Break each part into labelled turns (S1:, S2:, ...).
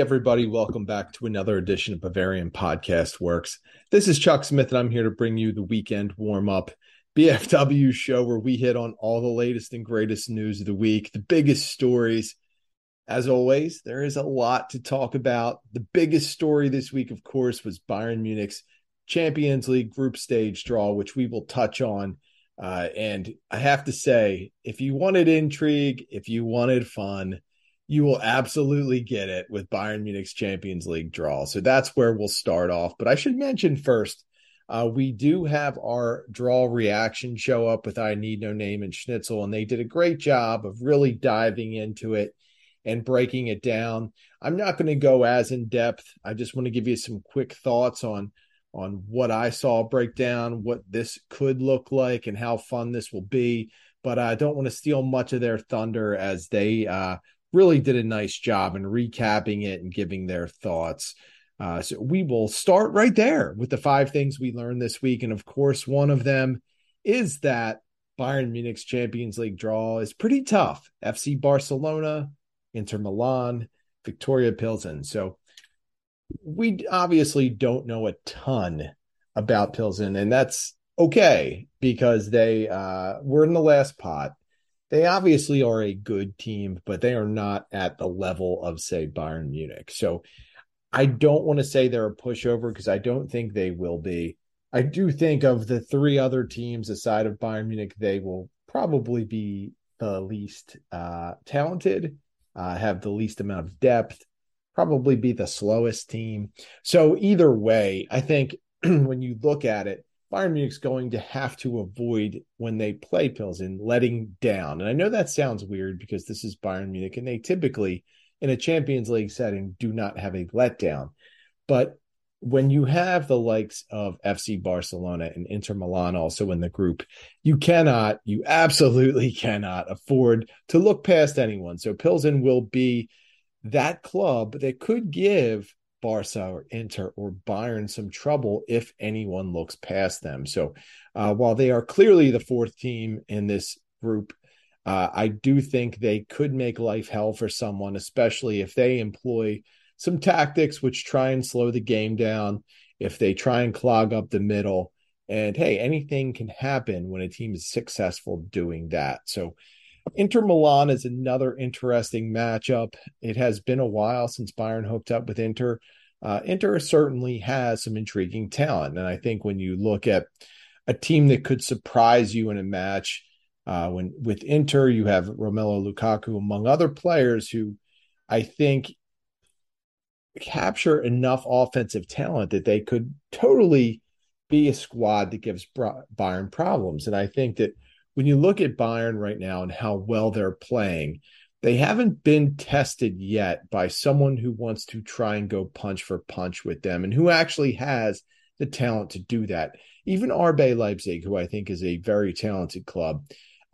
S1: Everybody, welcome back to another edition of Bavarian Podcast Works. This is Chuck Smith, and I'm here to bring you the weekend warm up BFW show where we hit on all the latest and greatest news of the week, the biggest stories. As always, there is a lot to talk about. The biggest story this week, of course, was Bayern Munich's Champions League group stage draw, which we will touch on. Uh, and I have to say, if you wanted intrigue, if you wanted fun, you will absolutely get it with Bayern Munich's Champions League draw. So that's where we'll start off. But I should mention first, uh, we do have our draw reaction show up with I Need No Name and Schnitzel, and they did a great job of really diving into it and breaking it down. I'm not going to go as in depth. I just want to give you some quick thoughts on on what I saw break down, what this could look like, and how fun this will be. But I don't want to steal much of their thunder as they uh, really did a nice job in recapping it and giving their thoughts. Uh, so we will start right there with the five things we learned this week. And of course, one of them is that Bayern Munich's Champions League draw is pretty tough. FC Barcelona, Inter Milan, Viktoria Pilsen. So we obviously don't know a ton about Pilsen, and that's okay because they uh, were in the last pot they obviously are a good team, but they are not at the level of, say, Bayern Munich. So I don't want to say they're a pushover because I don't think they will be. I do think of the three other teams aside of Bayern Munich, they will probably be the least uh, talented, uh, have the least amount of depth, probably be the slowest team. So either way, I think when you look at it, Bayern Munich's going to have to avoid when they play Pilsen letting down. And I know that sounds weird because this is Bayern Munich and they typically in a Champions League setting do not have a letdown. But when you have the likes of FC Barcelona and Inter Milan also in the group, you cannot, you absolutely cannot afford to look past anyone. So Pilsen will be that club that could give Barca or Inter or Bayern some trouble if anyone looks past them. So uh, while they are clearly the fourth team in this group, uh, I do think they could make life hell for someone, especially if they employ some tactics which try and slow the game down, if they try and clog up the middle. And hey, anything can happen when a team is successful doing that. So Inter Milan is another interesting matchup. It has been a while since Bayern hooked up with Inter. Uh, Inter certainly has some intriguing talent. And I think when you look at a team that could surprise you in a match, uh, when with Inter, you have Romelu Lukaku, among other players who I think capture enough offensive talent that they could totally be a squad that gives Bayern problems. And I think that when you look at Bayern right now and how well they're playing, they haven't been tested yet by someone who wants to try and go punch for punch with them and who actually has the talent to do that. Even RB Leipzig, who I think is a very talented club,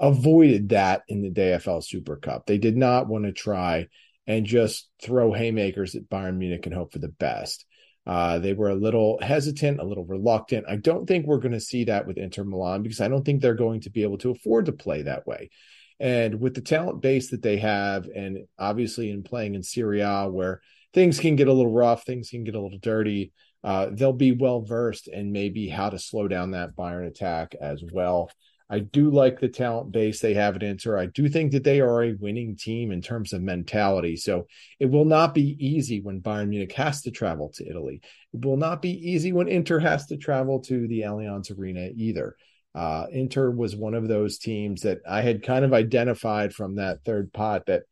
S1: avoided that in the DFL Super Cup. They did not want to try and just throw haymakers at Bayern Munich and hope for the best. Uh, they were a little hesitant, a little reluctant. I don't think we're going to see that with Inter Milan because I don't think they're going to be able to afford to play that way. And with the talent base that they have, and obviously in playing in Serie A where things can get a little rough, things can get a little dirty, uh, they'll be well versed in maybe how to slow down that Bayern attack as well. I do like the talent base they have at Inter. I do think that they are a winning team in terms of mentality. So it will not be easy when Bayern Munich has to travel to Italy. It will not be easy when Inter has to travel to the Allianz Arena either. Uh, Inter was one of those teams that I had kind of identified from that third pot that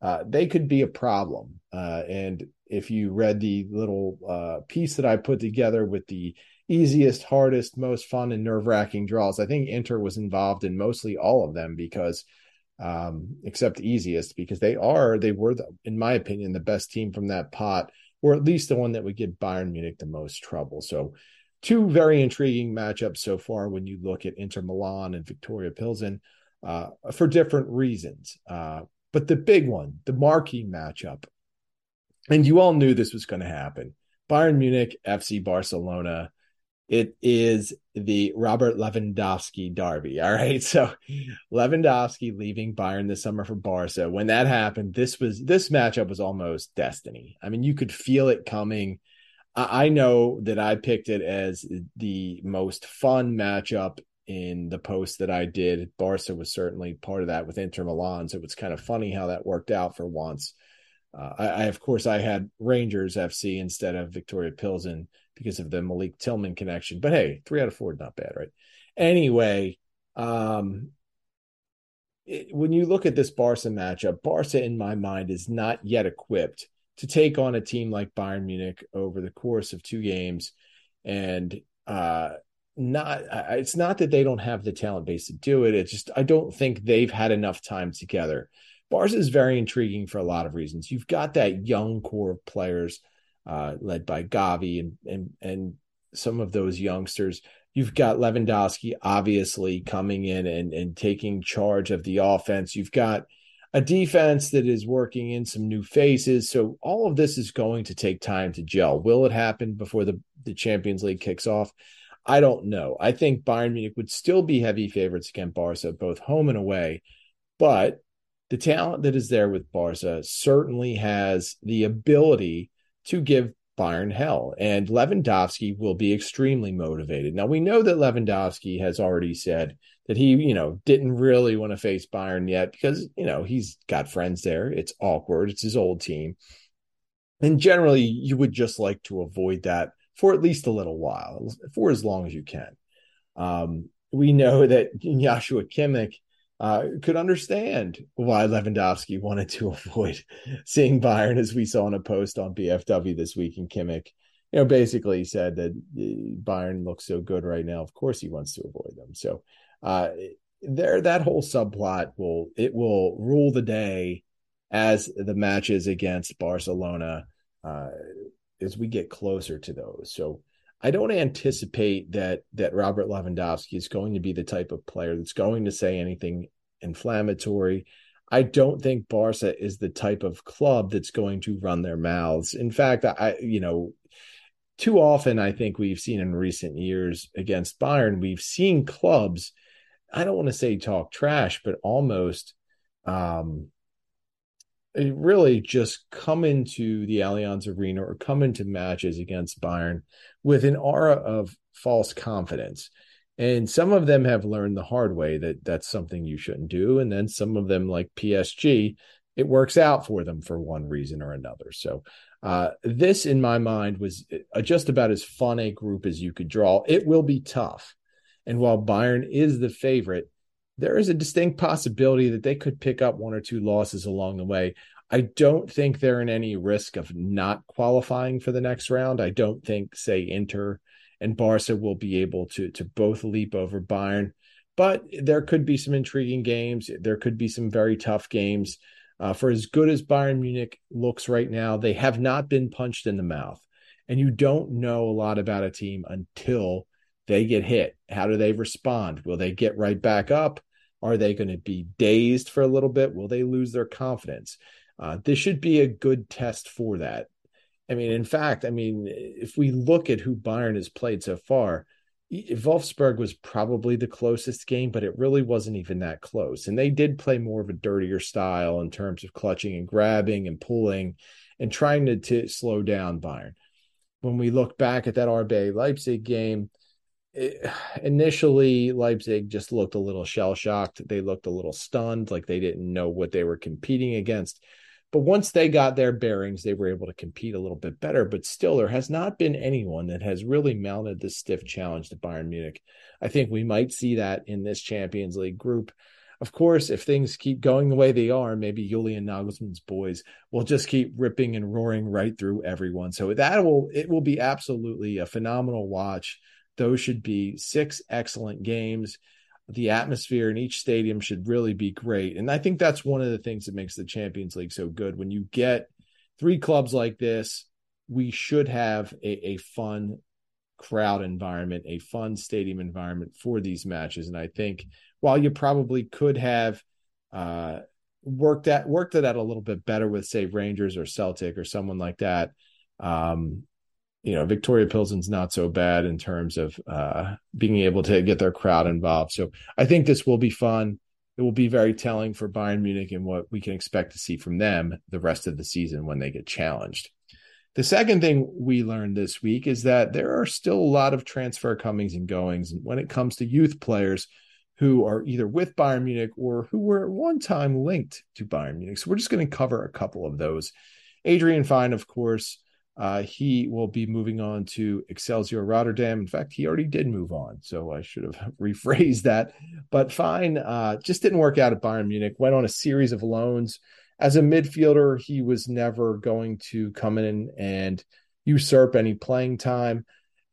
S1: uh, they could be a problem. Uh, and if you read the little uh, piece that I put together with the easiest, hardest, most fun, and nerve wracking draws. I think Inter was involved in mostly all of them because, um, except easiest, because they are, they were, the, in my opinion, the best team from that pot, or at least the one that would give Bayern Munich the most trouble. So, two very intriguing matchups so far when you look at Inter Milan and Viktoria Pilsen uh, for different reasons. Uh, but the big one, the marquee matchup, and you all knew this was going to happen Bayern Munich, FC Barcelona It is the Robert Lewandowski derby. All right. So Lewandowski leaving Bayern this summer for Barca. When that happened, this was this matchup was almost destiny. I mean, you could feel it coming. I know that I picked it as the most fun matchup in the post that I did. Barca was certainly part of that with Inter Milan. So it's kind of funny how that worked out for once. Uh, I, I, of course, I had Rangers FC instead of Viktoria Pilsen because of the Malik Tillman connection. But hey, three out of four, not bad, right? Anyway, um, it, when you look at this Barca matchup, Barca, in my mind, is not yet equipped to take on a team like Bayern Munich over the course of two games. And uh, not, it's not that they don't have the talent base to do it. It's just, I don't think they've had enough time together. Barca is very intriguing for a lot of reasons. You've got that young core of players uh, led by Gavi and, and, and some of those youngsters. You've got Lewandowski obviously coming in and, and taking charge of the offense. You've got a defense that is working in some new faces. So all of this is going to take time to gel. Will it happen before the, the Champions League kicks off? I don't know. I think Bayern Munich would still be heavy favorites against Barca, both home and away. But the talent that is there with Barca certainly has the ability to give Bayern hell. And Lewandowski will be extremely motivated. Now, we know that Lewandowski has already said that he, you know, didn't really want to face Bayern yet because, you know, he's got friends there. It's awkward. It's his old team. And generally, you would just like to avoid that for at least a little while, for as long as you can. Um, we know that Joshua Kimmich uh, could understand why Lewandowski wanted to avoid seeing Bayern, as we saw in a post on BFW this week. And Kimmich, you know, basically said that uh, Bayern looks so good right now. Of course, he wants to avoid them. So, uh, there, that whole subplot will it will rule the day as the matches against Barcelona uh, as we get closer to those. So. I don't anticipate that that Robert Lewandowski is going to be the type of player that's going to say anything inflammatory. I don't think Barca is the type of club that's going to run their mouths. In fact, I you know, too often I think we've seen in recent years against Bayern, we've seen clubs, I don't want to say talk trash, but almost um really just come into the Allianz Arena or come into matches against Bayern with an aura of false confidence. And some of them have learned the hard way that that's something you shouldn't do. And then some of them, like PSG, it works out for them for one reason or another. So, uh, this, in my mind, was uh, just about as fun a group as you could draw. It will be tough. And while Bayern is the favorite, there is a distinct possibility that they could pick up one or two losses along the way. I don't think they're in any risk of not qualifying for the next round. I don't think, say, Inter and Barca will be able to to both leap over Bayern. But there could be some intriguing games. There could be some very tough games. Uh, for as good as Bayern Munich looks right now, they have not been punched in the mouth. And you don't know a lot about a team until they get hit. How do they respond? Will they get right back up? Are they going to be dazed for a little bit? Will they lose their confidence? Uh, this should be a good test for that. I mean, in fact, I mean, if we look at who Bayern has played so far, Wolfsburg was probably the closest game, but it really wasn't even that close. And they did play more of a dirtier style in terms of clutching and grabbing and pulling and trying to, to slow down Bayern. When we look back at that RB Leipzig game, it, initially Leipzig just looked a little shell shocked. They looked a little stunned, like they didn't know what they were competing against. But once they got their bearings, they were able to compete a little bit better. But still, there has not been anyone that has really mounted this stiff challenge to Bayern Munich. I think we might see that in this Champions League group. Of course, if things keep going the way they are, maybe Julian Nagelsmann's boys will just keep ripping and roaring right through everyone. So that will it will be absolutely a phenomenal watch. Those should be six excellent games the atmosphere in each stadium should really be great. And I think that's one of the things that makes the Champions League so good. When you get three clubs like this, we should have a, a fun crowd environment, a fun stadium environment for these matches. And I think while you probably could have uh, worked at worked it out a little bit better with say Rangers or Celtic or someone like that, um, you know, Viktoria Pilsen's not so bad in terms of uh, being able to get their crowd involved. So I think this will be fun. It will be very telling for Bayern Munich and what we can expect to see from them the rest of the season when they get challenged. The second thing we learned this week is that there are still a lot of transfer comings and goings and when it comes to youth players who are either with Bayern Munich or who were at one time linked to Bayern Munich. So we're just going to cover a couple of those. Adrian Fein, of course, uh, he will be moving on to Excelsior Rotterdam. In fact, he already did move on, so I should have rephrased that. But fine, uh, just didn't work out at Bayern Munich. Went on a series of loans. As a midfielder, he was never going to come in and usurp any playing time.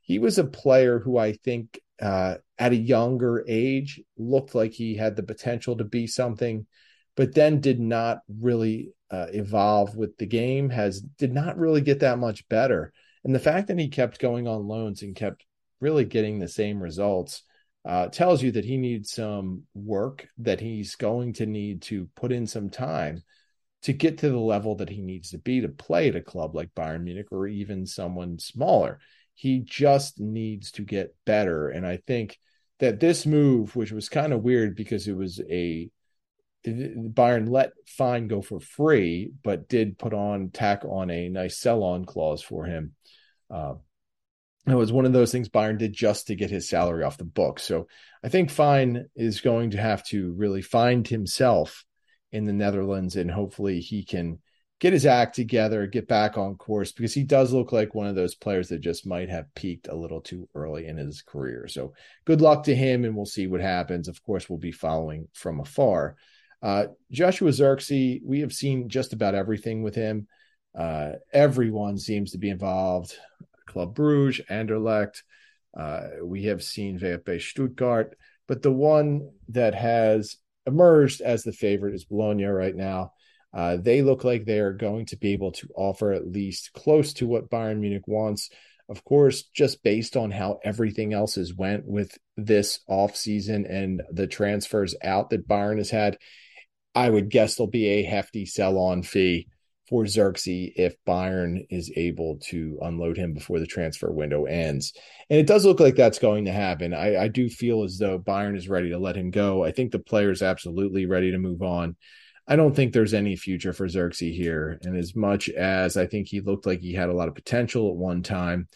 S1: He was a player who I think uh, at a younger age looked like he had the potential to be something, but then did not really uh, evolve with the game has did not really get that much better and the fact that he kept going on loans and kept really getting the same results uh, tells you that he needs some work that he's going to need to put in some time to get to the level that he needs to be to play at a club like Bayern Munich or even someone smaller. He just needs to get better. And I think that this move, which was kind of weird because it was a Bayern let Fein go for free, but did put on tack on a nice sell on clause for him. Uh, it was one of those things Bayern did just to get his salary off the book. So I think Fein is going to have to really find himself in the Netherlands, and hopefully he can get his act together, get back on course, because he does look like one of those players that just might have peaked a little too early in his career. So good luck to him, and we'll see what happens. Of course, we'll be following from afar. Uh, Joshua Zirkzee, we have seen just about everything with him. Uh, everyone seems to be involved. Club Bruges, Anderlecht. Uh, we have seen VfB Stuttgart, but the one that has emerged as the favorite is Bologna right now. Uh, they look like they are going to be able to offer at least close to what Bayern Munich wants. Of course, just based on how everything else has went with this offseason and the transfers out that Bayern has had, I would guess there'll be a hefty sell on fee for Zirkzee if Bayern is able to unload him before the transfer window ends. And it does look like that's going to happen. I, I do feel as though Bayern is ready to let him go. I think the player is absolutely ready to move on. I don't think there's any future for Zirkzee here. And as much as I think he looked like he had a lot of potential at one time,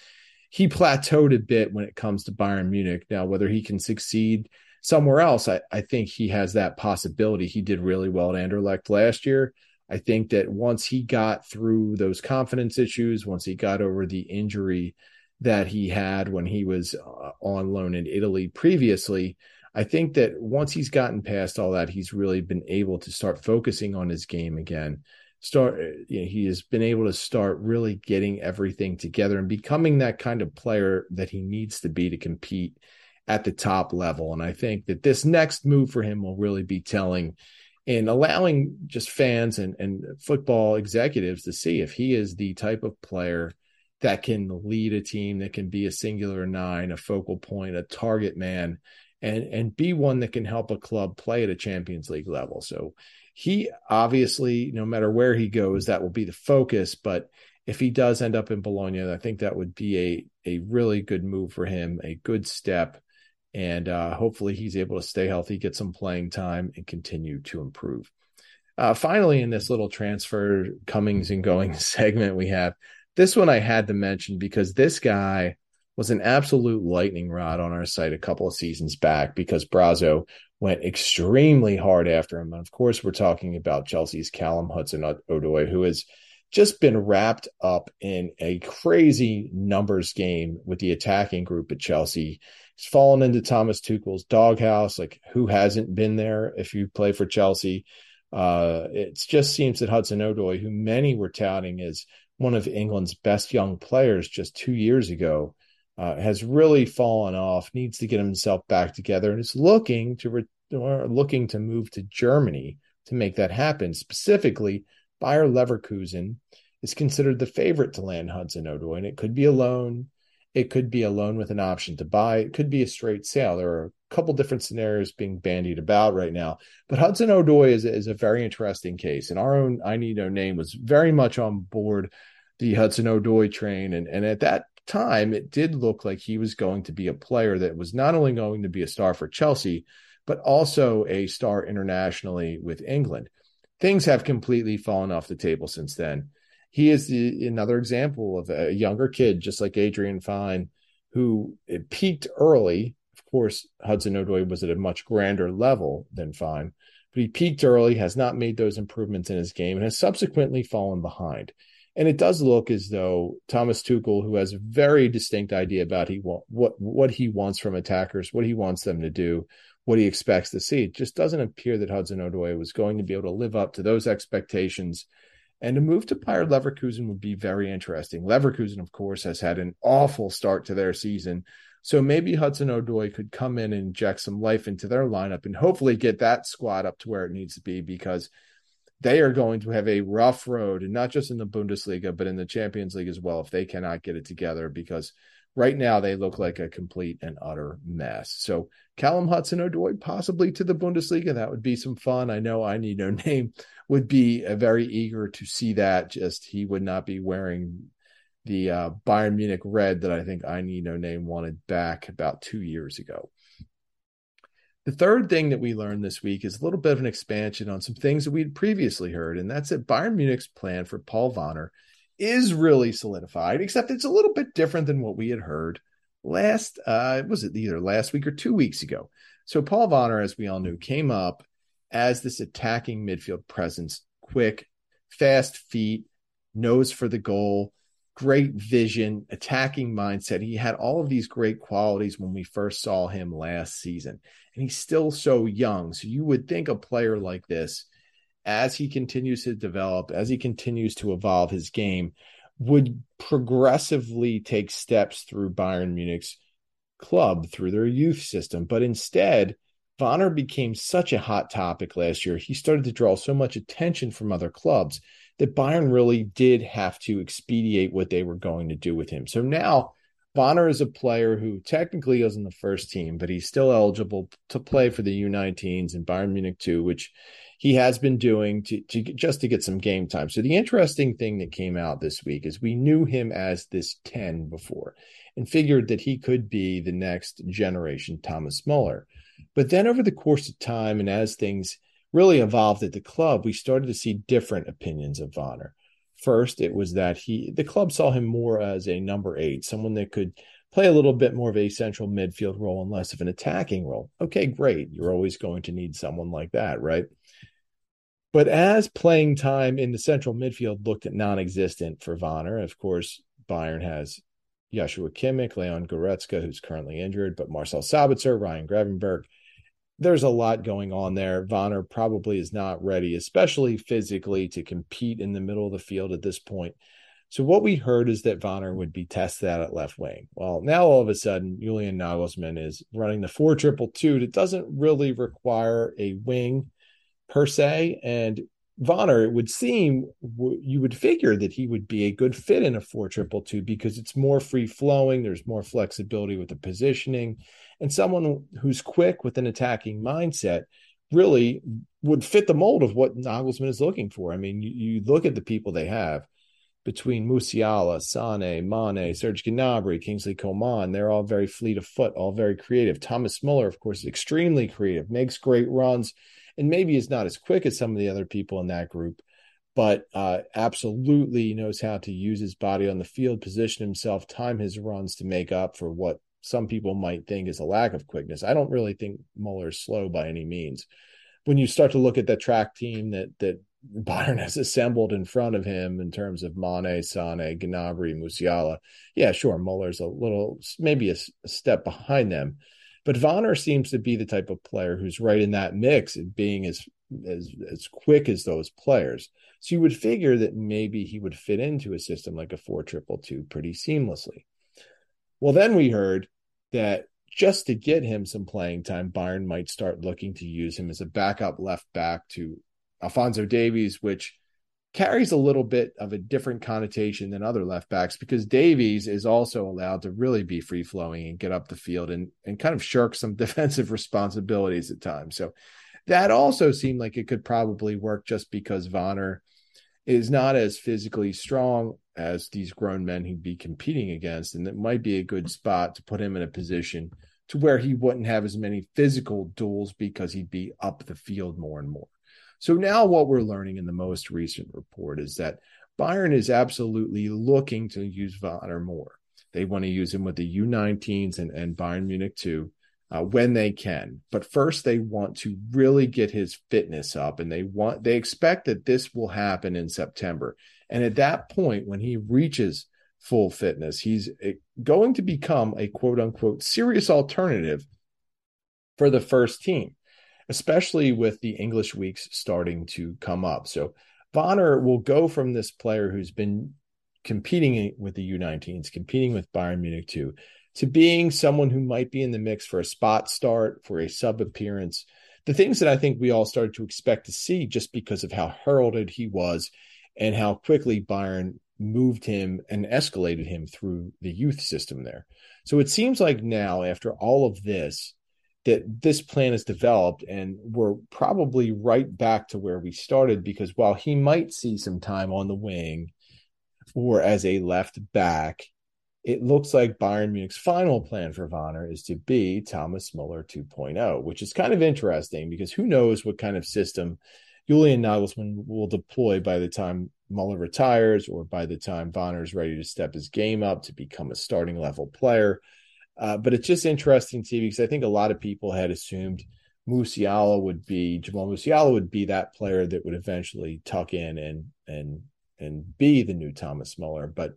S1: he plateaued a bit when it comes to Bayern Munich. Now, whether he can succeed somewhere else, I, I think he has that possibility. He did really well at Anderlecht last year. I think that once he got through those confidence issues, once he got over the injury that he had when he was uh, on loan in Italy previously, I think that once he's gotten past all that, he's really been able to start focusing on his game again. Start, uh, you know, he has been able to start really getting everything together and becoming that kind of player that he needs to be to compete at the top level. And I think that this next move for him will really be telling in allowing just fans and, and football executives to see if he is the type of player that can lead a team, that can be a singular nine, a focal point, a target man, and and be one that can help a club play at a Champions League level. So he obviously, no matter where he goes, that will be the focus. But if he does end up in Bologna, I think that would be a a really good move for him, a good step and uh, hopefully he's able to stay healthy, get some playing time, and continue to improve. Uh, finally, in this little transfer comings and going segment, we have this one I had to mention because this guy was an absolute lightning rod on our site a couple of seasons back because Brazzo went extremely hard after him. And of course, we're talking about Chelsea's Callum Hudson Odoi, who has just been wrapped up in a crazy numbers game with the attacking group at Chelsea He's fallen into Thomas Tuchel's doghouse. Like, who hasn't been there if you play for Chelsea? Uh, it just seems that Hudson Odoi, who many were touting as one of England's best young players just two years ago, uh, has really fallen off. Needs to get himself back together, and is looking to re- looking to move to Germany to make that happen. Specifically, Bayer Leverkusen is considered the favorite to land Hudson Odoi, and it could be a loan. It could be a loan with an option to buy. It could be a straight sale. There are a couple different scenarios being bandied about right now. But Hudson Odoi is, is a very interesting case. And our own I Need No Name was very much on board the Hudson Odoi train. And, and at that time, it did look like he was going to be a player that was not only going to be a star for Chelsea, but also a star internationally with England. Things have completely fallen off the table since then. He is the, another example of a younger kid, just like Adrian Fein, who peaked early. Of course, Hudson Odoi was at a much grander level than Fein, but he peaked early, has not made those improvements in his game, and has subsequently fallen behind. And it does look as though Thomas Tuchel, who has a very distinct idea about he what what he wants from attackers, what he wants them to do, what he expects to see, it just doesn't appear that Hudson Odoi was going to be able to live up to those expectations. And a move to Bayer Leverkusen would be very interesting. Leverkusen, of course, has had an awful start to their season. So maybe Hudson Odoi could come in and inject some life into their lineup and hopefully get that squad up to where it needs to be because they are going to have a rough road, and not just in the Bundesliga, but in the Champions League as well, if they cannot get it together, because right now they look like a complete and utter mess. So Callum Hudson Odoi possibly to the Bundesliga, that would be some fun. I know I need no name would be uh, very eager to see that. Just he would not be wearing the uh, Bayern Munich red that I think I need no name wanted back about two years ago. The third thing that we learned this week is a little bit of an expansion on some things that we'd previously heard, and that's that Bayern Munich's plan for Paul Wanner is really solidified, except it's a little bit different than what we had heard last uh was it either last week or two weeks ago. So Paul Wanner, as we all knew, came up as this attacking midfield presence, quick, fast feet, nose for the goal, great vision, attacking mindset. He had all of these great qualities when we first saw him last season. And he's still so young. So you would think a player like this, as he continues to develop, as he continues to evolve his game, would progressively take steps through Bayern Munich's club, through their youth system. But instead, Wanner became such a hot topic last year. He started to draw so much attention from other clubs that Bayern really did have to expedite what they were going to do with him. So now Wanner is a player who technically isn't the first team, but he's still eligible to play for the U19s and Bayern Munich 2, which he has been doing to, to just to get some game time. So the interesting thing that came out this week is we knew him as this 10 before and figured that he could be the next generation Thomas Muller. But then over the course of time and as things really evolved at the club, we started to see different opinions of Wanner. First, it was that he the club saw him more as a number eight, someone that could play a little bit more of a central midfield role and less of an attacking role. Okay, great. You're always going to need someone like that, right? But as playing time in the central midfield looked non-existent for Wanner, of course, Bayern has Joshua Kimmich, Leon Goretzka, who's currently injured, but Marcel Sabitzer, Ryan Gravenberch, there's a lot going on there. Wanner probably is not ready, especially physically, to compete in the middle of the field at this point. So what we heard is that Wanner would be tested out at left wing. Well, now all of a sudden, Julian Nagelsmann is running the four triple two that doesn't really require a wing per se, and Wanner, it would seem you would figure that he would be a good fit in a four triple two because it's more free flowing. There's more flexibility with the positioning, and someone who's quick with an attacking mindset really would fit the mold of what Nagelsmann is looking for. I mean, you, you look at the people they have between Musiala, Sane, Mane, Serge Gnabry, Kingsley Coman. They're all very fleet of foot, all very creative. Thomas Muller, of course, is extremely creative, makes great runs and maybe is not as quick as some of the other people in that group, but uh, absolutely knows how to use his body on the field, position himself, time his runs to make up for what some people might think is a lack of quickness. I don't really think Muller is slow by any means. When you start to look at the track team that that Bayern has assembled in front of him in terms of Mane, Sane, Gnabry, Musiala, yeah, sure, Muller's a little maybe a, a step behind them but Wanner seems to be the type of player who's right in that mix being as as as quick as those players. So you would figure that maybe he would fit into a system like a four triple two pretty seamlessly. Well, then we heard that just to get him some playing time, Bayern might start looking to use him as a backup left back to Alphonso Davies, which carries a little bit of a different connotation than other left backs because Davies is also allowed to really be free flowing and get up the field and and kind of shirk some defensive responsibilities at times. So that also seemed like it could probably work just because Wanner is not as physically strong as these grown men he'd be competing against, and it might be a good spot to put him in a position to where he wouldn't have as many physical duels because he'd be up the field more and more. So now what we're learning in the most recent report is that Bayern is absolutely looking to use Wanner more. They want to use him with the U19s and, and Bayern Munich 2 uh, when they can. But first, they want to really get his fitness up, and they want they expect that this will happen in September. And at that point, when he reaches full fitness, he's eh, going to become a quote unquote serious alternative for the first team, especially with the English weeks starting to come up. So Wanner will go from this player who's been competing with the U19s, competing with Bayern Munich 2, to being someone who might be in the mix for a spot start, for a sub appearance. The things that I think we all started to expect to see just because of how heralded he was and how quickly Bayern moved him and escalated him through the youth system there. So it seems like now, after all of this, that this plan is developed and we're probably right back to where we started because while he might see some time on the wing or as a left back, it looks like Bayern Munich's final plan for Wanner is to be Thomas Muller 2.0, which is kind of interesting because who knows what kind of system Julian Nagelsmann will deploy by the time Muller retires or by the time Wanner is ready to step his game up to become a starting level player. Uh, but it's just interesting to see because I think a lot of people had assumed Musiala would be Jamal Musiala would be that player that would eventually tuck in and and and be the new Thomas Muller. But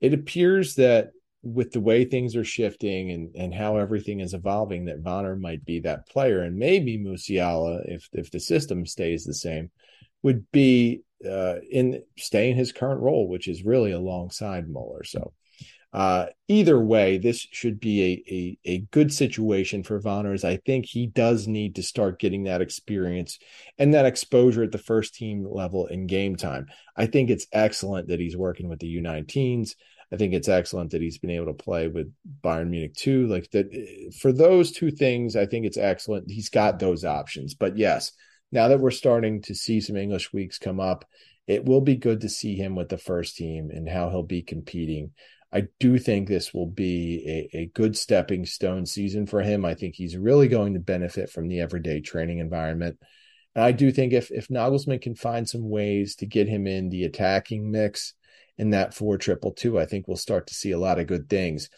S1: it appears that with the way things are shifting and and how everything is evolving, that Wanner might be that player, and maybe Musiala, if if the system stays the same, would be uh, in stay in his current role, which is really alongside Muller. So. Uh, either way, this should be a, a, a good situation for Wanner. I think he does need to start getting that experience and that exposure at the first team level in game time. I think it's excellent that he's working with the U19s. I think it's excellent that he's been able to play with Bayern Munich 2. Like that for those two things, I think it's excellent. He's got those options. But yes, now that we're starting to see some English weeks come up, it will be good to see him with the first team and how he'll be competing. I do think this will be a, a good stepping stone season for him. I think he's really going to benefit from the everyday training environment. And I do think if if can find some ways to get him in the attacking mix, in that four triple two, I think we'll start to see a lot of good things.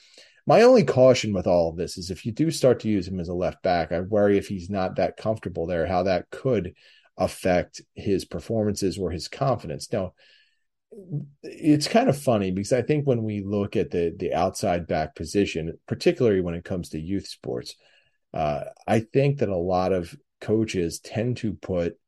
S1: My only caution with all of this is if you do start to use him as a left back, I worry if he's not that comfortable there, how that could affect his performances or his confidence. Now, it's kind of funny because I think when we look at the the outside back position, particularly when it comes to youth sports, uh, I think that a lot of coaches tend to put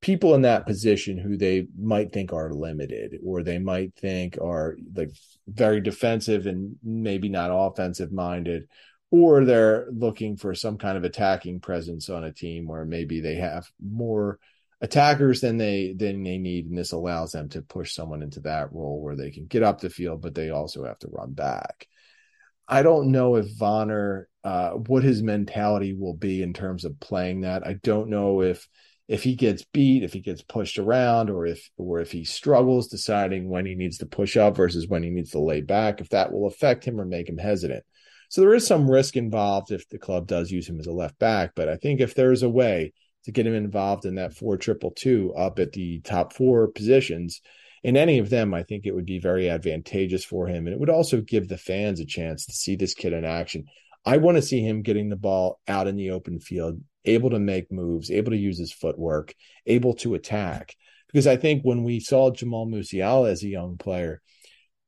S1: people in that position who they might think are limited or they might think are like very defensive and maybe not offensive minded or they're looking for some kind of attacking presence on a team where maybe they have more attackers than they than they need and this allows them to push someone into that role where they can get up the field but they also have to run back i don't know if Wanner uh, what his mentality will be in terms of playing that i don't know if if he gets beat, if he gets pushed around, or if or if he struggles deciding when he needs to push up versus when he needs to lay back, if that will affect him or make him hesitant. So there is some risk involved if the club does use him as a left back. But I think if there's a way to get him involved in that four triple two up at the top four positions in any of them, I think it would be very advantageous for him. And it would also give the fans a chance to see this kid in action. I want to see him getting the ball out in the open field, able to make moves, able to use his footwork, able to attack. Because I think when we saw Jamal Musiala as a young player,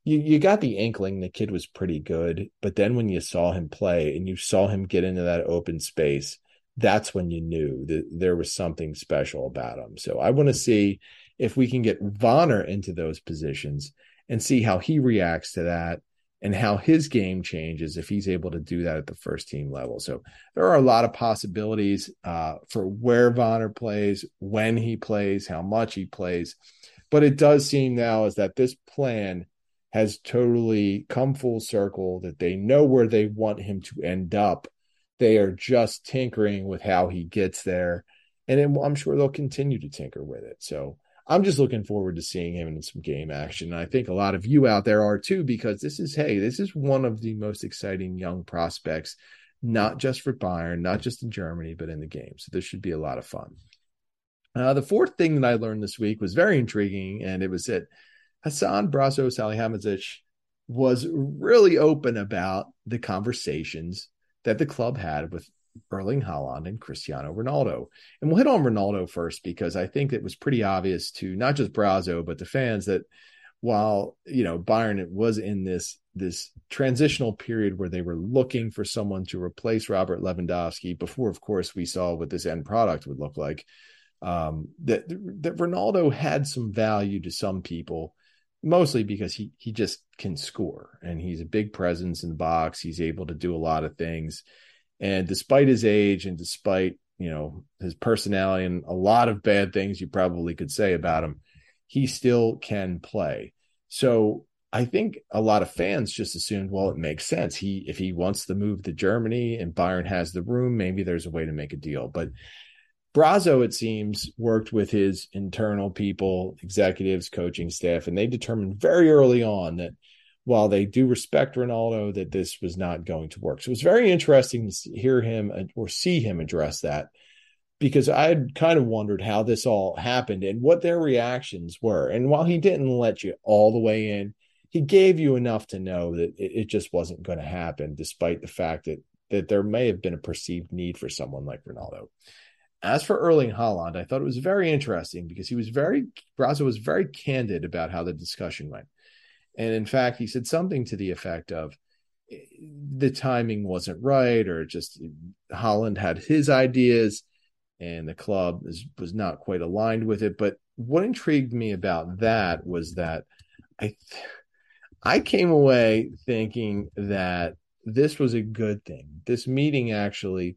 S1: you, you got the inkling the kid was pretty good. But then when you saw him play and you saw him get into that open space, that's when you knew that there was something special about him. So I want to see if we can get Wanner into those positions and see how he reacts to that and how his game changes if he's able to do that at the first team level. So there are a lot of possibilities uh, for where Wanner plays, when he plays, how much he plays. But it does seem now is that this plan has totally come full circle, that they know where they want him to end up. They are just tinkering with how he gets there. And I'm sure they'll continue to tinker with it. So I'm just looking forward to seeing him in some game action. And I think a lot of you out there are too, because this is, hey, this is one of the most exciting young prospects, not just for Bayern, not just in Germany, but in the game. So this should be a lot of fun. Uh, the fourth thing that I learned this week was very intriguing, and it was that Hasan Brazzo Salihamidzic was really open about the conversations that the club had with Erling Haaland and Cristiano Ronaldo. And we'll hit on Ronaldo first because I think it was pretty obvious to not just Brazzo but the fans that while you know Bayern was in this this transitional period where they were looking for someone to replace Robert Lewandowski before of course we saw what this end product would look like um, that that Ronaldo had some value to some people mostly because he he just can score and he's a big presence in the box he's able to do a lot of things and despite his age and despite, you know, his personality and a lot of bad things you probably could say about him, he still can play. So I think a lot of fans just assumed, well, it makes sense. He if he wants to move to Germany and Bayern has the room, maybe there's a way to make a deal. But Brazzo, it seems, worked with his internal people, executives, coaching staff, and they determined very early on that while they do respect Ronaldo, that this was not going to work. So it was very interesting to hear him uh, or see him address that because I had kind of wondered how this all happened and what their reactions were. And while he didn't let you all the way in, he gave you enough to know that it, it just wasn't going to happen, despite the fact that that there may have been a perceived need for someone like Ronaldo. As for Erling Haaland, I thought it was very interesting because he was very Brazzo was very candid about how the discussion went. And in fact, he said something to the effect of eh, the timing wasn't right, or just Haaland had his ideas and the club is, was not quite aligned with it. But what intrigued me about that was that I, I came away thinking that this was a good thing. This meeting actually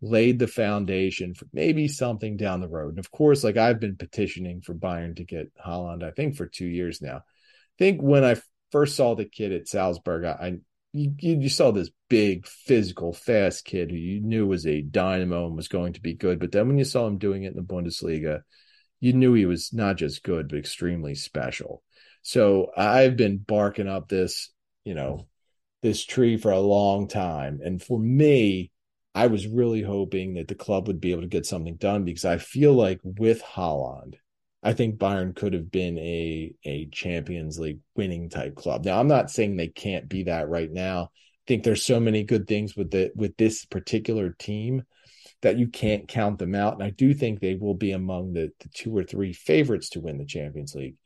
S1: laid the foundation for maybe something down the road. And of course, like I've been petitioning for Bayern to get Haaland, I think for two years now I think when I first saw the kid at Salzburg, I, I you, you saw this big, physical, fast kid who you knew was a dynamo and was going to be good. But then when you saw him doing it in the Bundesliga, you knew he was not just good, but extremely special. So I've been barking up this, you know, this tree for a long time. And for me, I was really hoping that the club would be able to get something done because I feel like with Haaland, I think Bayern could have been a a Champions League winning type club. Now, I'm not saying they can't be that right now. I think there's so many good things with the with this particular team that you can't count them out. And I do think they will be among the, the two or three favorites to win the Champions League.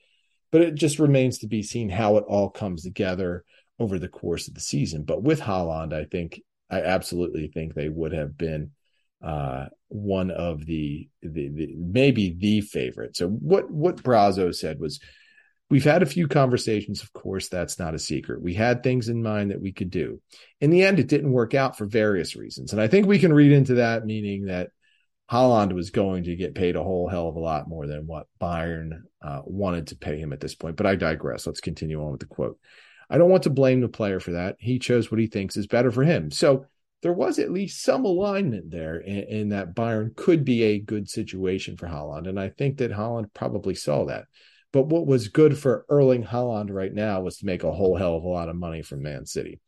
S1: But it just remains to be seen how it all comes together over the course of the season. But with Haaland, I think I absolutely think they would have been uh, one of the, the, the maybe the favorite. So what what Brazzo said was, we've had a few conversations. Of course, that's not a secret. We had things in mind that we could do. In the end, it didn't work out for various reasons, and I think we can read into that meaning that Haaland was going to get paid a whole hell of a lot more than what Bayern uh, wanted to pay him at this point. But I digress. Let's continue on with the quote. I don't want to blame the player for that. He chose what he thinks is better for him. So there was at least some alignment there in, in, that Bayern could be a good situation for Haaland. And I think that Haaland probably saw that. But what was good for Erling Haaland right now was to make a whole hell of a lot of money from Man City.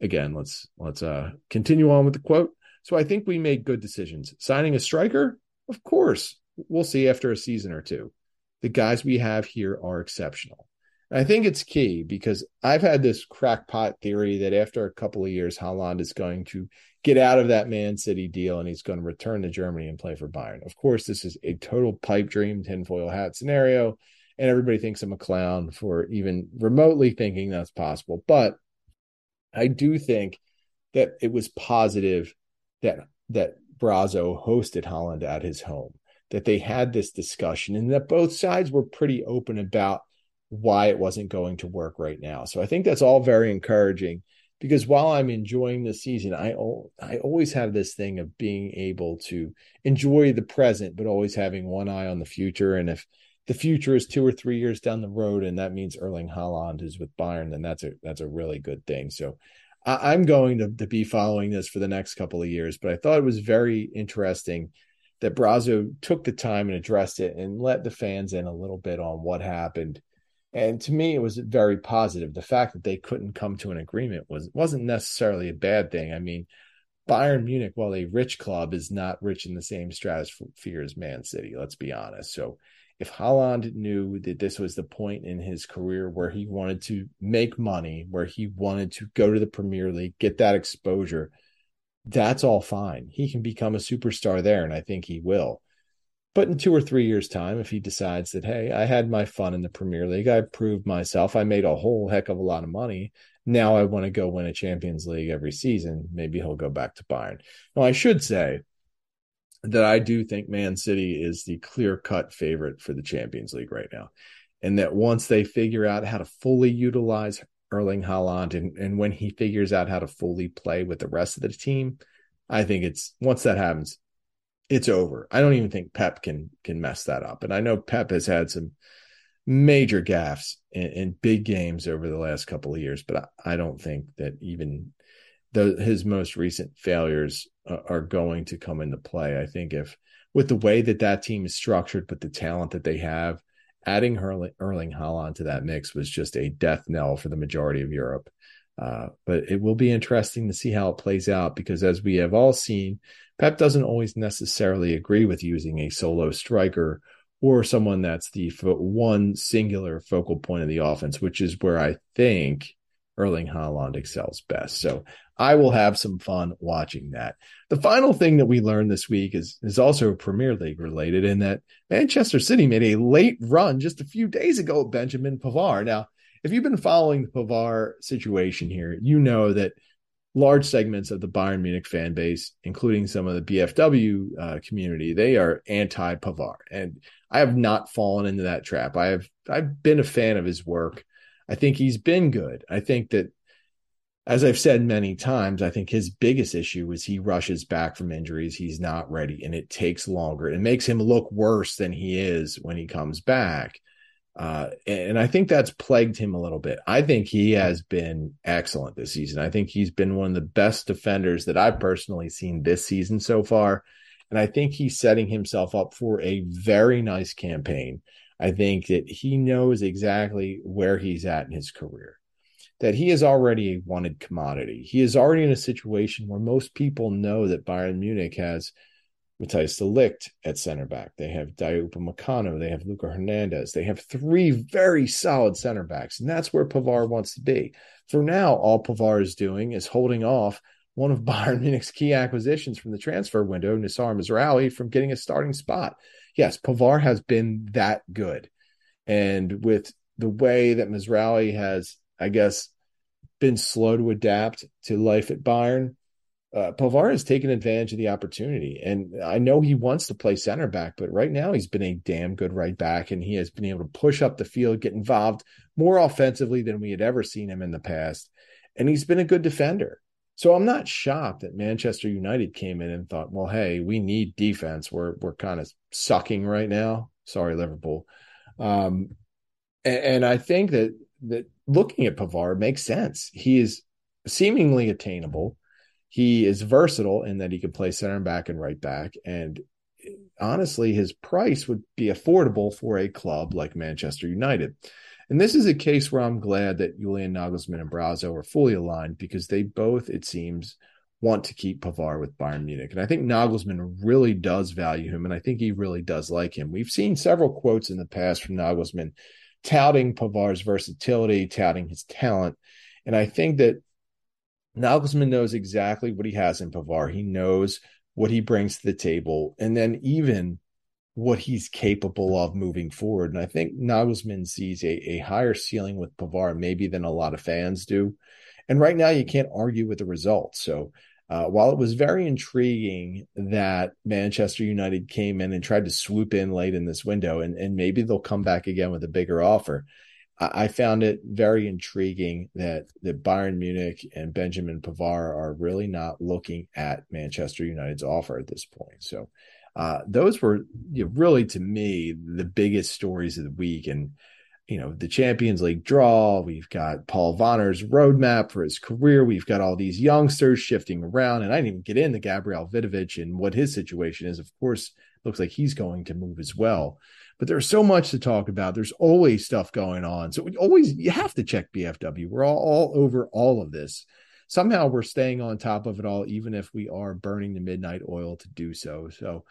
S1: Again, let's let's uh, continue on with the quote. So I think we made good decisions. Signing a striker, of course, we'll see after a season or two. The guys we have here are exceptional. I think it's key because I've had this crackpot theory that after a couple of years, Haaland is going to get out of that Man City deal and he's going to return to Germany and play for Bayern. Of course, this is a total pipe dream, tinfoil hat scenario, and everybody thinks I'm a clown for even remotely thinking that's possible. But I do think that it was positive that that Brazzo hosted Haaland at his home, that they had this discussion, and that both sides were pretty open about why it wasn't going to work right now. So I think that's all very encouraging because while I'm enjoying the season, I I always have this thing of being able to enjoy the present, but always having one eye on the future. And if the future is two or three years down the road, and that means Erling Haaland is with Bayern, then that's a that's a really good thing. So I, am going to, to be following this for the next couple of years. But I thought it was very interesting that Brazzo took the time and addressed it and let the fans in a little bit on what happened. And to me, it was very positive. The fact that they couldn't come to an agreement was wasn't necessarily a bad thing. I mean, Bayern Munich, while a rich club, is not rich in the same stratosphere as Man City. Let's be honest. So, if Haaland knew that this was the point in his career where he wanted to make money, where he wanted to go to the Premier League, get that exposure, that's all fine. He can become a superstar there, and I think he will. But in two or three years' time, if he decides that, hey, I had my fun in the Premier League, I proved myself, I made a whole heck of a lot of money. Now I want to go win a Champions League every season. Maybe he'll go back to Bayern. Now, I should say that I do think Man City is the clear cut favorite for the Champions League right now. And that once they figure out how to fully utilize Erling Haaland and, and when he figures out how to fully play with the rest of the team, I think it's once that happens, it's over. I don't even think Pep can can mess that up. And I know Pep has had some major gaffes in, in big games over the last couple of years, but I, I don't think that even the, his most recent failures uh, are going to come into play. I think if with the way that that team is structured, but the talent that they have, adding Erling, Erling Haaland to that mix was just a death knell for the majority of Europe. Uh, but it will be interesting to see how it plays out because, as we have all seen, Pep doesn't always necessarily agree with using a solo striker or someone that's the one singular focal point of the offense, which is where I think Erling Haaland excels best. So I will have some fun watching that. The final thing that we learned this week is is also Premier League related in that Manchester City made a late run just a few days ago at Benjamin Pavard. Now, if you've been following the Pavard situation here, you know that large segments of the Bayern Munich fan base, including some of the BFW uh, community, they are anti Pavard, and I have not fallen into that trap. I have I've been a fan of his work. I think he's been good. I think that, as I've said many times, I think his biggest issue is he rushes back from injuries. He's not ready, and it takes longer. It makes him look worse than he is when he comes back. Uh, and I think that's plagued him a little bit. I think he has been excellent this season. I think he's been one of the best defenders that I've personally seen this season so far. And I think he's setting himself up for a very nice campaign. I think that he knows exactly where he's at in his career, that he is already a wanted commodity. He is already in a situation where most people know that Bayern Munich has Matthijs de Ligt at center back. They have Dayot Upamecano. They have Luca Hernandez. They have three very solid center backs, and that's where Pavard wants to be. For now, all Pavard is doing is holding off one of Bayern Munich's key acquisitions from the transfer window, Noussair Mazraoui, from getting a starting spot. Yes, Pavard has been that good. And with the way that Mazraoui has, I guess, been slow to adapt to life at Bayern, uh, Pavard has taken advantage of the opportunity. And I know he wants to play center back, but right now he's been a damn good right back and he has been able to push up the field, get involved more offensively than we had ever seen him in the past. And he's been a good defender. So I'm not shocked that Manchester United came in and thought, well, hey, we need defense. We're we're kind of sucking right now. Sorry, Liverpool. Um, and, and I think that that looking at Pavard makes sense. He is seemingly attainable he is versatile in that he can play center and back and right back. And honestly, his price would be affordable for a club like Manchester United. And this is a case where I'm glad that Julian Nagelsmann and Brazzo are fully aligned because they both, it seems, want to keep Pavard with Bayern Munich. And I think Nagelsmann really does value him, and I think he really does like him. We've seen several quotes in the past from Nagelsmann touting Pavard's versatility, touting his talent. And I think that Nagelsmann knows exactly what he has in Pavard. He knows what he brings to the table, and then even what he's capable of moving forward. And I think Nagelsmann sees a, a higher ceiling with Pavard maybe than a lot of fans do. And right now, you can't argue with the results. So uh, while it was very intriguing that Manchester United came in and tried to swoop in late in this window, and, and maybe they'll come back again with a bigger offer, I found it very intriguing that that Bayern Munich and Benjamin Pavard are really not looking at Manchester United's offer at this point. So uh, those were you know, really to me the biggest stories of the week, and you know, the Champions League draw. We've got Paul Wanner's roadmap for his career. We've got all these youngsters shifting around. And I didn't even get into Gabriel Vidovic and what his situation is. Of course, looks like he's going to move as well. But there's so much to talk about. There's always stuff going on. So we always you have to check BFW. We're all, all over all of this. Somehow we're staying on top of it all, even if we are burning the midnight oil to do so. So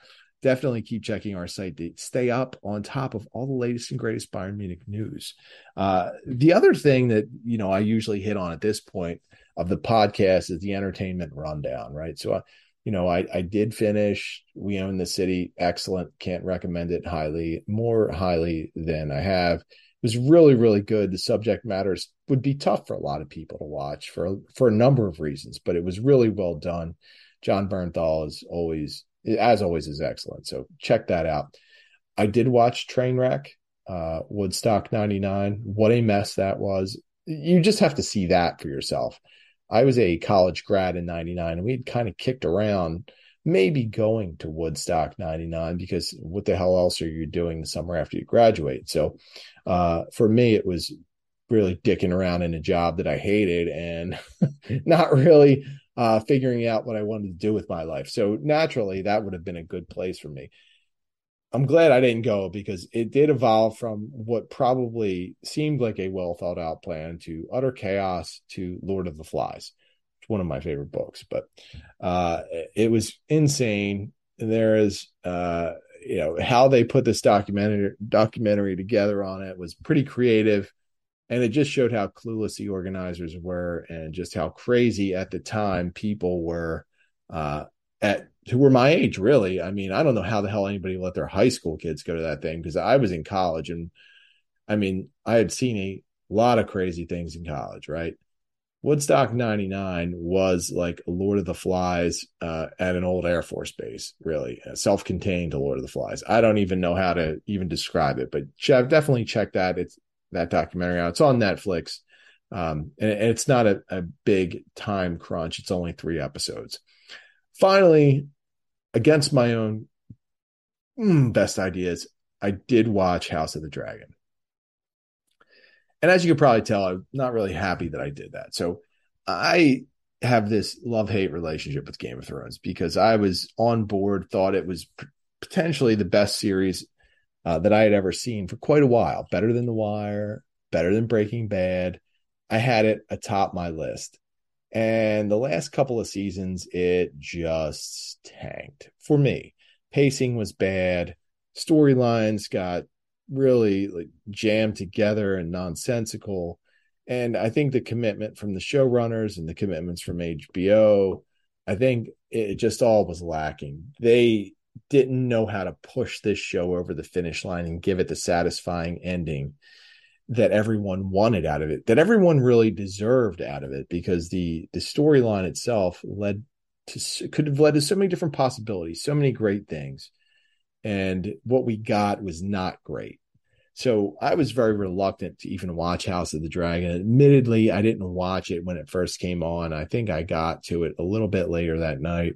S1: definitely keep checking our site to stay up on top of all the latest and greatest Bayern Munich news. Uh, the other thing that you know I usually hit on at this point of the podcast is the entertainment rundown, right? So, uh, you know, I I did finish We Own the City, excellent. Can't recommend it highly, more highly than I have. It was really really good. The subject matters would be tough for a lot of people to watch for for a number of reasons, but it was really well done. Jon Bernthal is always as always is excellent. So check that out. I did watch Trainwreck, uh, Woodstock 99. What a mess that was. You just have to see that for yourself. I was a college grad in 99 and we'd kind of kicked around maybe going to Woodstock 99 because what the hell else are you doing the summer after you graduate? So uh, for me, it was really dicking around in a job that I hated and not really uh, figuring out what I wanted to do with my life. So naturally, that would have been a good place for me. I'm glad I didn't go because it did evolve from what probably seemed like a well thought out plan to utter chaos to Lord of the Flies. It's one of my favorite books, but uh, it was insane. And there is, uh, you know, how they put this documentary documentary together on it was pretty creative and it just showed how clueless the organizers were and just how crazy at the time people were uh, at who were my age really. I mean i don't know how the hell anybody let their high school kids go to that thing because i was in college and i mean i had seen a lot of crazy things in college right? Woodstock 99 was like lord of the flies uh, at an old air force base really self-contained to lord of the flies. I don't even know how to even describe it but Jeff definitely check that. It's that documentary out. It's on Netflix. Um, and, it's not a, a big time crunch. It's only three episodes. Finally, against my own mm, best ideas, I did watch House of the Dragon. And as you can probably tell, I'm not really happy that I did that. So I have this love hate relationship with Game of Thrones because I was on board, thought it was potentially the best series uh, that I had ever seen for quite a while. Better than The Wire, better than Breaking Bad. I had it atop my list. And the last couple of seasons, it just tanked for me. Pacing was bad. Storylines got really like jammed together and nonsensical. And I think the commitment from the showrunners and the commitments from HBO, I think it just all was lacking. They didn't know how to push this show over the finish line and give it the satisfying ending that everyone wanted out of it that everyone really deserved out of it because the the storyline itself led to could have led to so many different possibilities so many great things and what we got was not great. So i was very reluctant to even watch house of the dragon. Admittedly i didn't watch it when it first came on. I think i got to it a little bit later that night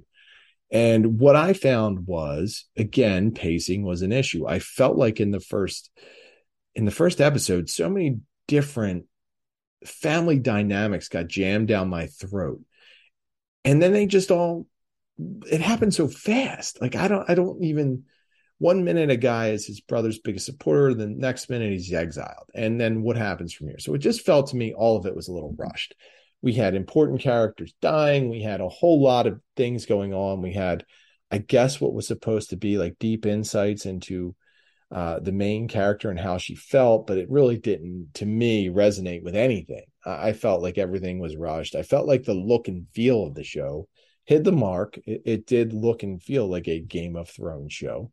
S1: and what I found was again, pacing was an issue. I felt like in the first in the first episode, so many different family dynamics got jammed down my throat. And then they just all it happened so fast. Like I don't I don't even one minute a guy is his brother's biggest supporter, the next minute he's exiled. And then what happens from here? So it just felt to me all of it was a little rushed we had important characters dying. We had a whole lot of things going on. We had i guess what was supposed to be like deep insights into uh, the main character and how she felt but it really didn't to me resonate with anything. I felt like everything was rushed. I felt like the look and feel of the show hit the mark. It, it did look and feel like a game of thrones show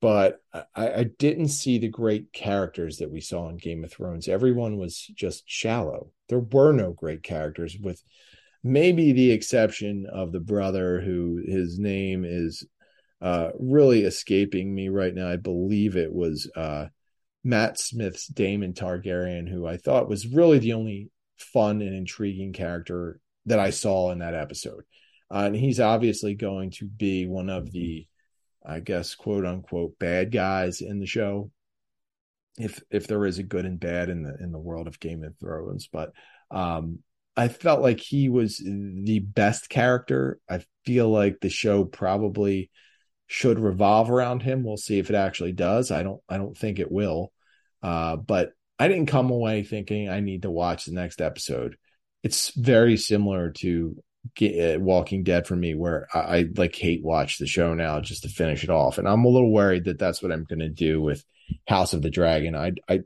S1: but I, I, didn't see the great characters that we saw in Game of Thrones. Everyone was just shallow. There were no great characters, with maybe the exception of the brother who his name is uh, really escaping me right now. I believe it was uh, Matt Smith's Daemon Targaryen, who I thought was really the only fun and intriguing character that I saw in that episode. Uh, and he's obviously going to be one of the I guess, quote unquote, bad guys in the show. if if there is a good and bad in the in the world of Game of Thrones, but um I felt like he was the best character. I feel like the show probably should revolve around him. We'll see if it actually does. I don't I don't think it will. Uh, but I didn't come away thinking I need to watch the next episode. It's very similar to Walking Dead for me, where I, I, like hate watch the show now just to finish it off, and I'm a little worried that that's what I'm going to do with House of the Dragon. I, I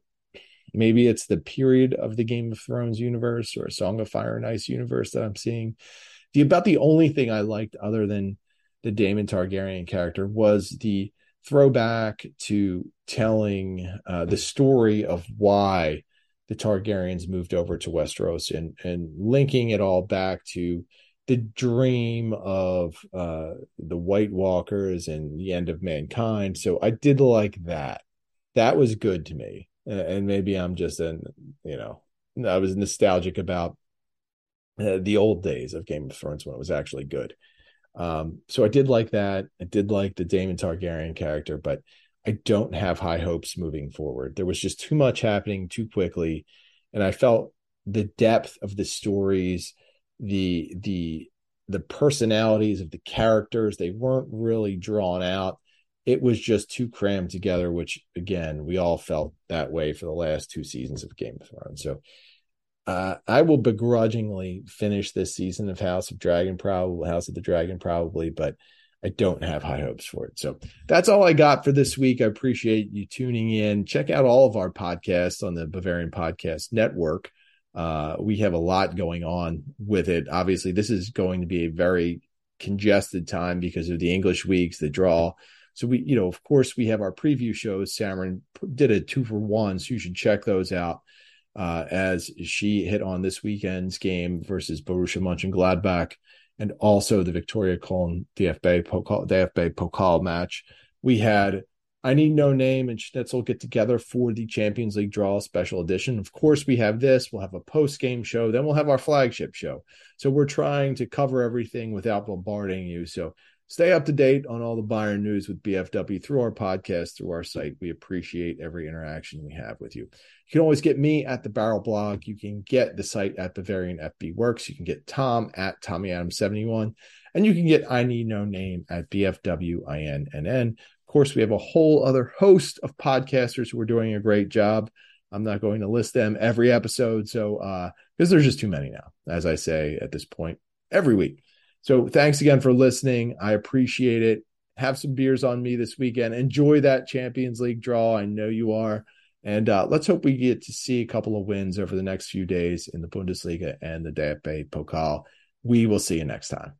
S1: maybe it's the period of the Game of Thrones universe or Song of Fire and Ice universe that I'm seeing. The about the only thing I liked other than the Daemon Targaryen character was the throwback to telling uh, the story of why the Targaryens moved over to Westeros and and linking it all back to the dream of uh, the White Walkers and the end of mankind. So I did like that. That was good to me, and maybe I'm just an you know I was nostalgic about uh, the old days of Game of Thrones when it was actually good. Um, so I did like that. I did like the Daemon Targaryen character, but I don't have high hopes moving forward. There was just too much happening too quickly, and I felt the depth of the stories, the the the personalities of the characters, they weren't really drawn out. It was just too crammed together, which again, we all felt that way for the last two seasons of Game of Thrones. So uh, I will begrudgingly finish this season of House of Dragon, probably House of the Dragon, probably, but I don't have high hopes for it. So that's all I got for this week. I appreciate you tuning in. Check out all of our podcasts on the Bavarian Podcast Network. Uh, we have a lot going on with it. Obviously, this is going to be a very congested time because of the English weeks, the draw. So we, you know, of course, we have our preview shows. Samarin did a two for one, so you should check those out uh, as she hit on this weekend's game versus Borussia Mönchengladbach and also the Viktoria Köln DFB Pokal, DFB Pokal match. We had I Need No Name and Schnitzel get together for the Champions League Draw Special Edition. Of course, we have this. We'll have a post game show. Then we'll have our flagship show. So we're trying to cover everything without bombarding you. So Stay up to date on all the Bayern news with BFW through our podcast, through our site. We appreciate every interaction we have with you. You can always get me at the Barrel Blog. You can get the site at Bavarian FB Works. You can get Tom at Tommy Adams 71 and you can get I Need No Name at BFWINNN. Of course, we have a whole other host of podcasters who are doing a great job. I'm not going to list them every episode, so uh, because there's just too many now, as I say at this point every week. So thanks again for listening. I appreciate it. Have some beers on me this weekend. Enjoy that Champions League draw. I know you are. And uh, let's hope we get to see a couple of wins over the next few days in the Bundesliga and the DFB Pokal. We will see you next time.